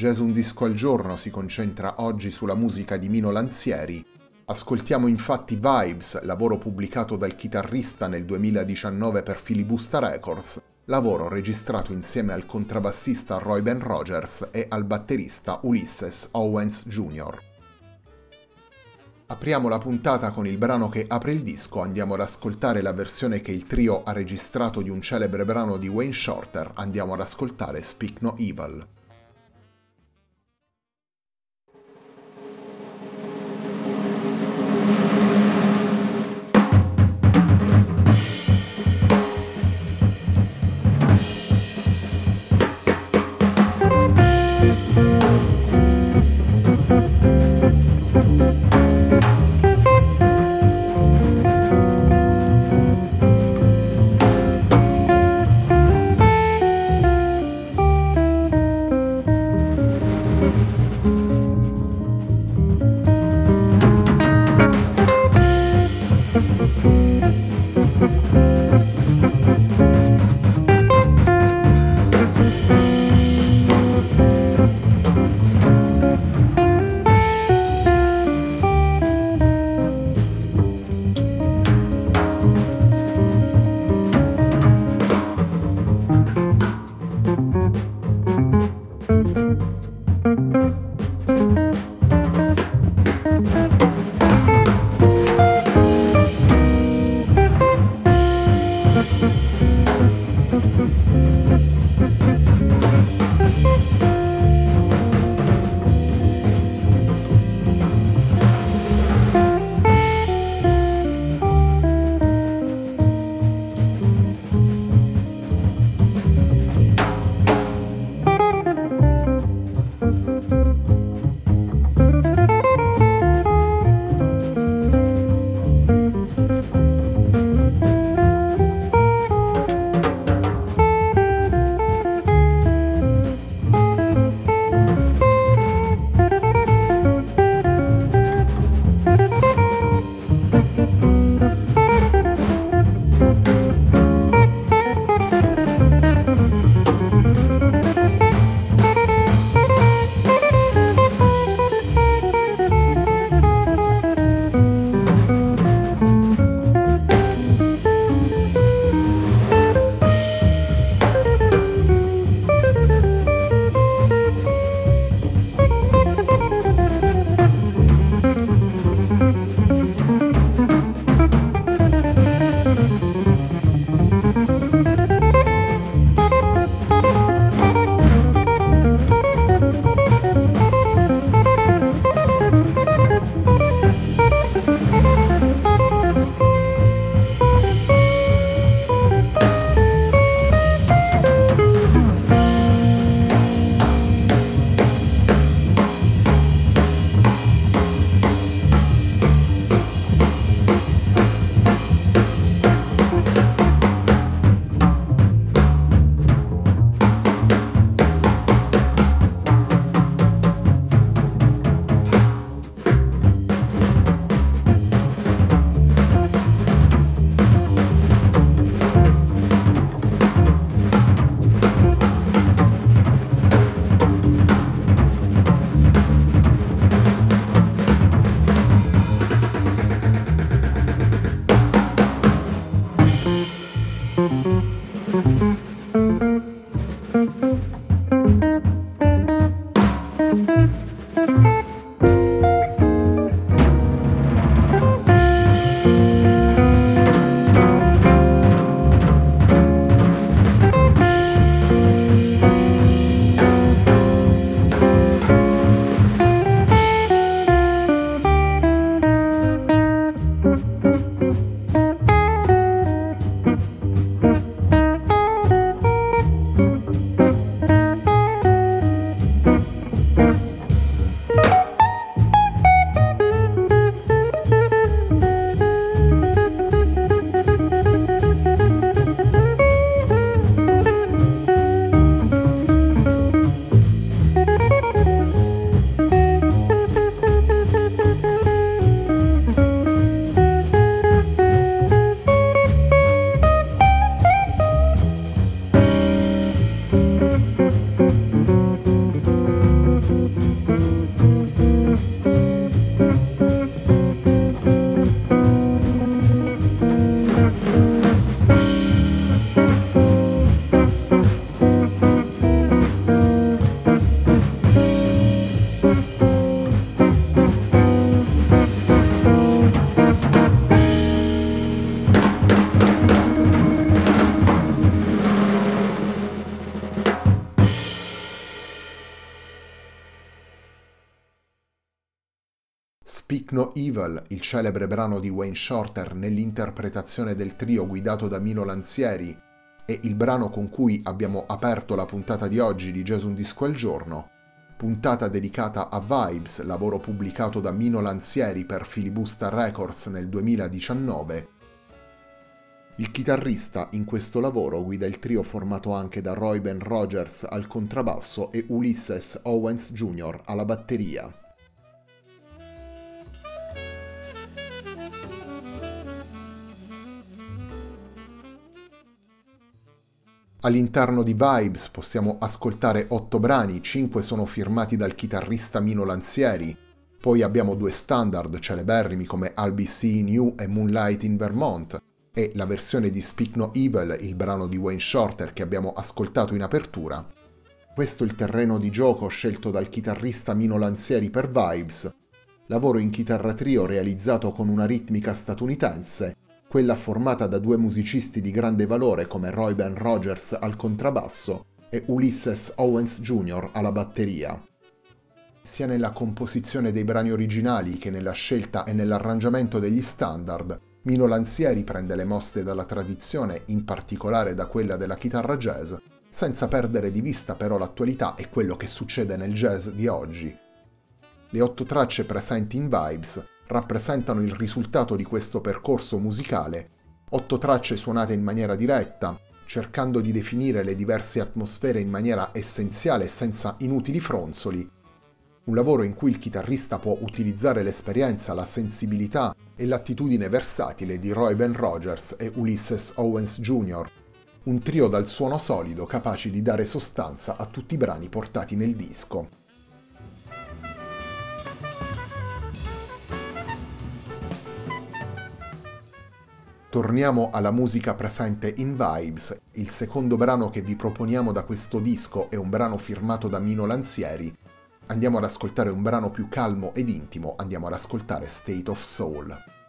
Jazz Un Disco al Giorno si concentra oggi sulla musica di Mino Lanzieri. Ascoltiamo infatti Vibes, lavoro pubblicato dal chitarrista nel 2019 per Filibusta Records, lavoro registrato insieme al contrabbassista Roy Ben Rogers e al batterista Ulysses Owens Jr. Apriamo la puntata con il brano che apre il disco, andiamo ad ascoltare la versione che il trio ha registrato di un celebre brano di Wayne Shorter, andiamo ad ascoltare Speak No Evil. Evil, il celebre brano di Wayne Shorter nell'interpretazione del trio guidato da Mino Lanzieri, e il brano con cui abbiamo aperto la puntata di oggi di Gesù un disco al giorno, puntata dedicata a Vibes, lavoro pubblicato da Mino Lanzieri per Filibusta Records nel 2019. Il chitarrista in questo lavoro guida il trio formato anche da Roy Ben Rogers al contrabbasso e Ulysses Owens Jr. alla batteria. All'interno di Vibes possiamo ascoltare otto brani, cinque sono firmati dal chitarrista Mino Lanzieri, poi abbiamo due standard celeberrimi come Be Seeing You e Moonlight in Vermont, e la versione di Speak No Evil, il brano di Wayne Shorter che abbiamo ascoltato in apertura. Questo è il terreno di gioco scelto dal chitarrista Mino Lanzieri per Vibes, lavoro in chitarra trio realizzato con una ritmica statunitense quella formata da due musicisti di grande valore come Roy Ben Rogers al contrabbasso e Ulysses Owens Jr. alla batteria. Sia nella composizione dei brani originali che nella scelta e nell'arrangiamento degli standard, Mino Lanzieri prende le mosse dalla tradizione, in particolare da quella della chitarra jazz, senza perdere di vista però l'attualità e quello che succede nel jazz di oggi. Le otto tracce presenti in Vibes rappresentano il risultato di questo percorso musicale, otto tracce suonate in maniera diretta, cercando di definire le diverse atmosfere in maniera essenziale senza inutili fronzoli. Un lavoro in cui il chitarrista può utilizzare l'esperienza, la sensibilità e l'attitudine versatile di Roy Ben Rogers e Ulysses Owens Jr., un trio dal suono solido capaci di dare sostanza a tutti i brani portati nel disco. Torniamo alla musica presente in Vibes. Il secondo brano che vi proponiamo da questo disco è un brano firmato da Mino Lanzieri. Andiamo ad ascoltare un brano più calmo ed intimo, andiamo ad ascoltare State of Soul.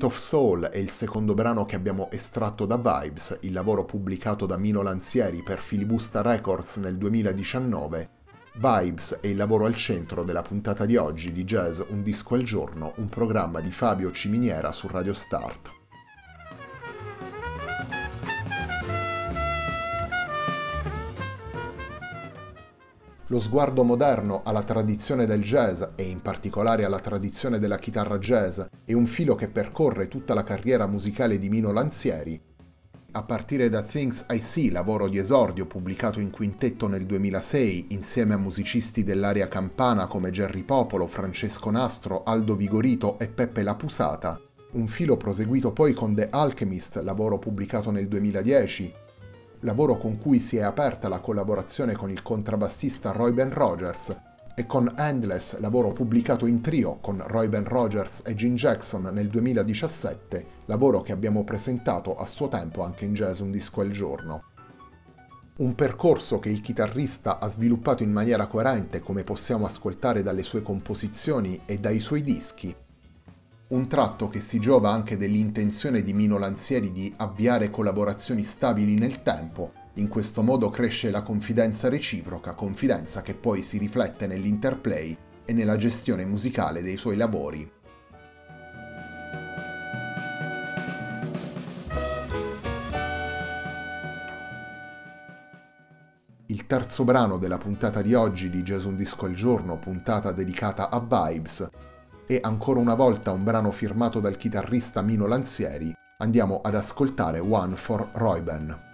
State of Soul è il secondo brano che abbiamo estratto da Vibes, il lavoro pubblicato da Mino Lanzieri per Filibusta Records nel 2019. Vibes è il lavoro al centro della puntata di oggi di Jazz Un disco al giorno, un programma di Fabio Ciminiera su Radio Start. Lo sguardo moderno alla tradizione del jazz e in particolare alla tradizione della chitarra jazz è un filo che percorre tutta la carriera musicale di Mino Lanzieri. A partire da Things I See, lavoro di esordio pubblicato in quintetto nel 2006 insieme a musicisti dell'area campana come Gerry Popolo, Francesco Nastro, Aldo Vigorito e Peppe La Pusata, un filo proseguito poi con The Alchemist, lavoro pubblicato nel 2010, lavoro con cui si è aperta la collaborazione con il contrabbassista Roy Ben Rogers, e con Endless, lavoro pubblicato in trio con Roy Ben Rogers e Gene Jackson nel 2017, lavoro che abbiamo presentato a suo tempo anche in Jazz Un Disco al Giorno. Un percorso che il chitarrista ha sviluppato in maniera coerente come possiamo ascoltare dalle sue composizioni e dai suoi dischi, un tratto che si giova anche dell'intenzione di Mino Lanzieri di avviare collaborazioni stabili nel tempo, in questo modo cresce la confidenza reciproca, confidenza che poi si riflette nell'interplay e nella gestione musicale dei suoi lavori. Il terzo brano della puntata di oggi di Gesù un disco al giorno, puntata dedicata a Vibes, e ancora una volta un brano firmato dal chitarrista Mino Lanzieri, andiamo ad ascoltare One for Royben.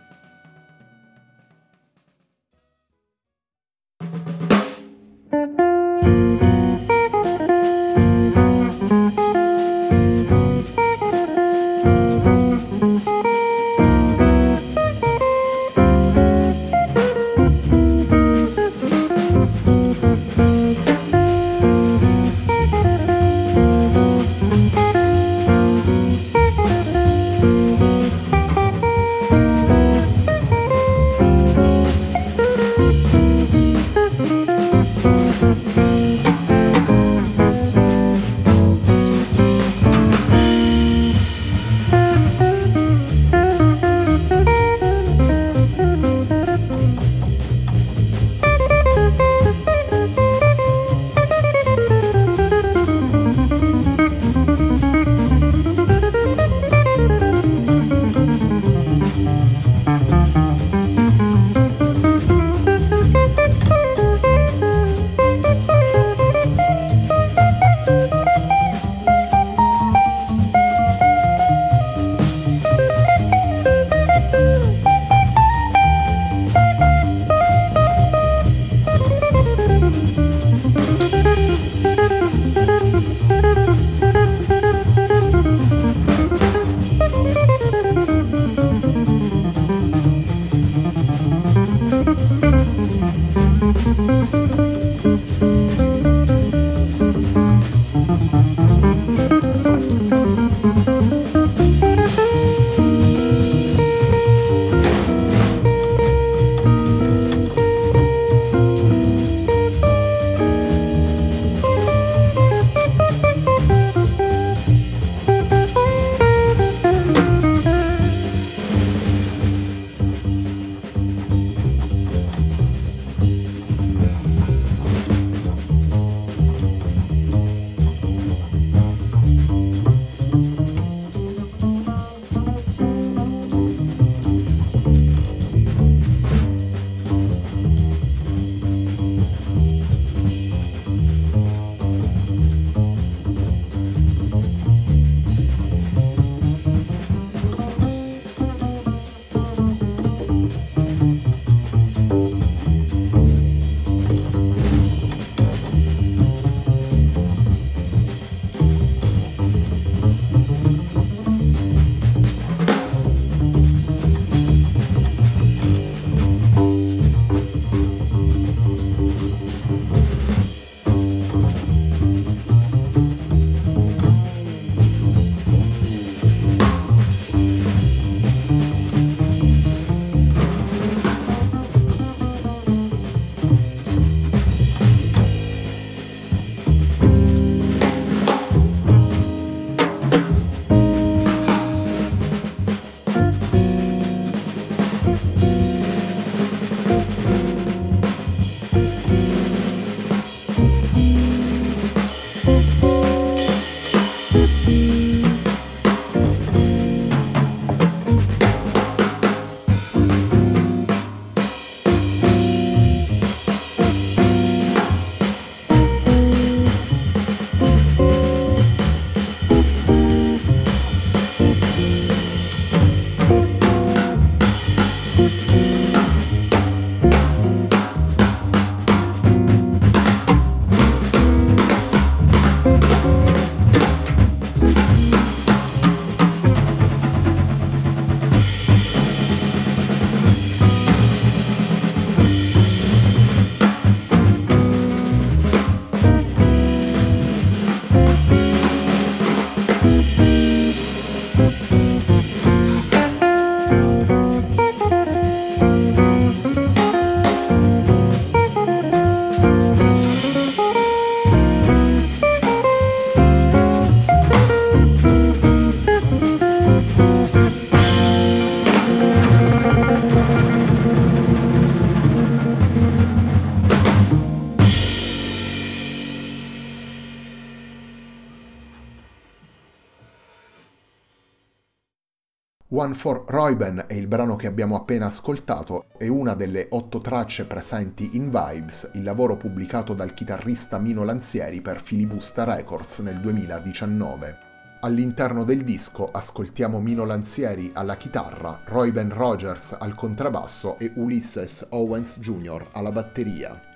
One for Reuben è il brano che abbiamo appena ascoltato e una delle otto tracce presenti in Vibes, il lavoro pubblicato dal chitarrista Mino Lanzieri per Filibusta Records nel 2019. All'interno del disco ascoltiamo Mino Lanzieri alla chitarra, Reuben Rogers al contrabbasso e Ulysses Owens Jr. alla batteria.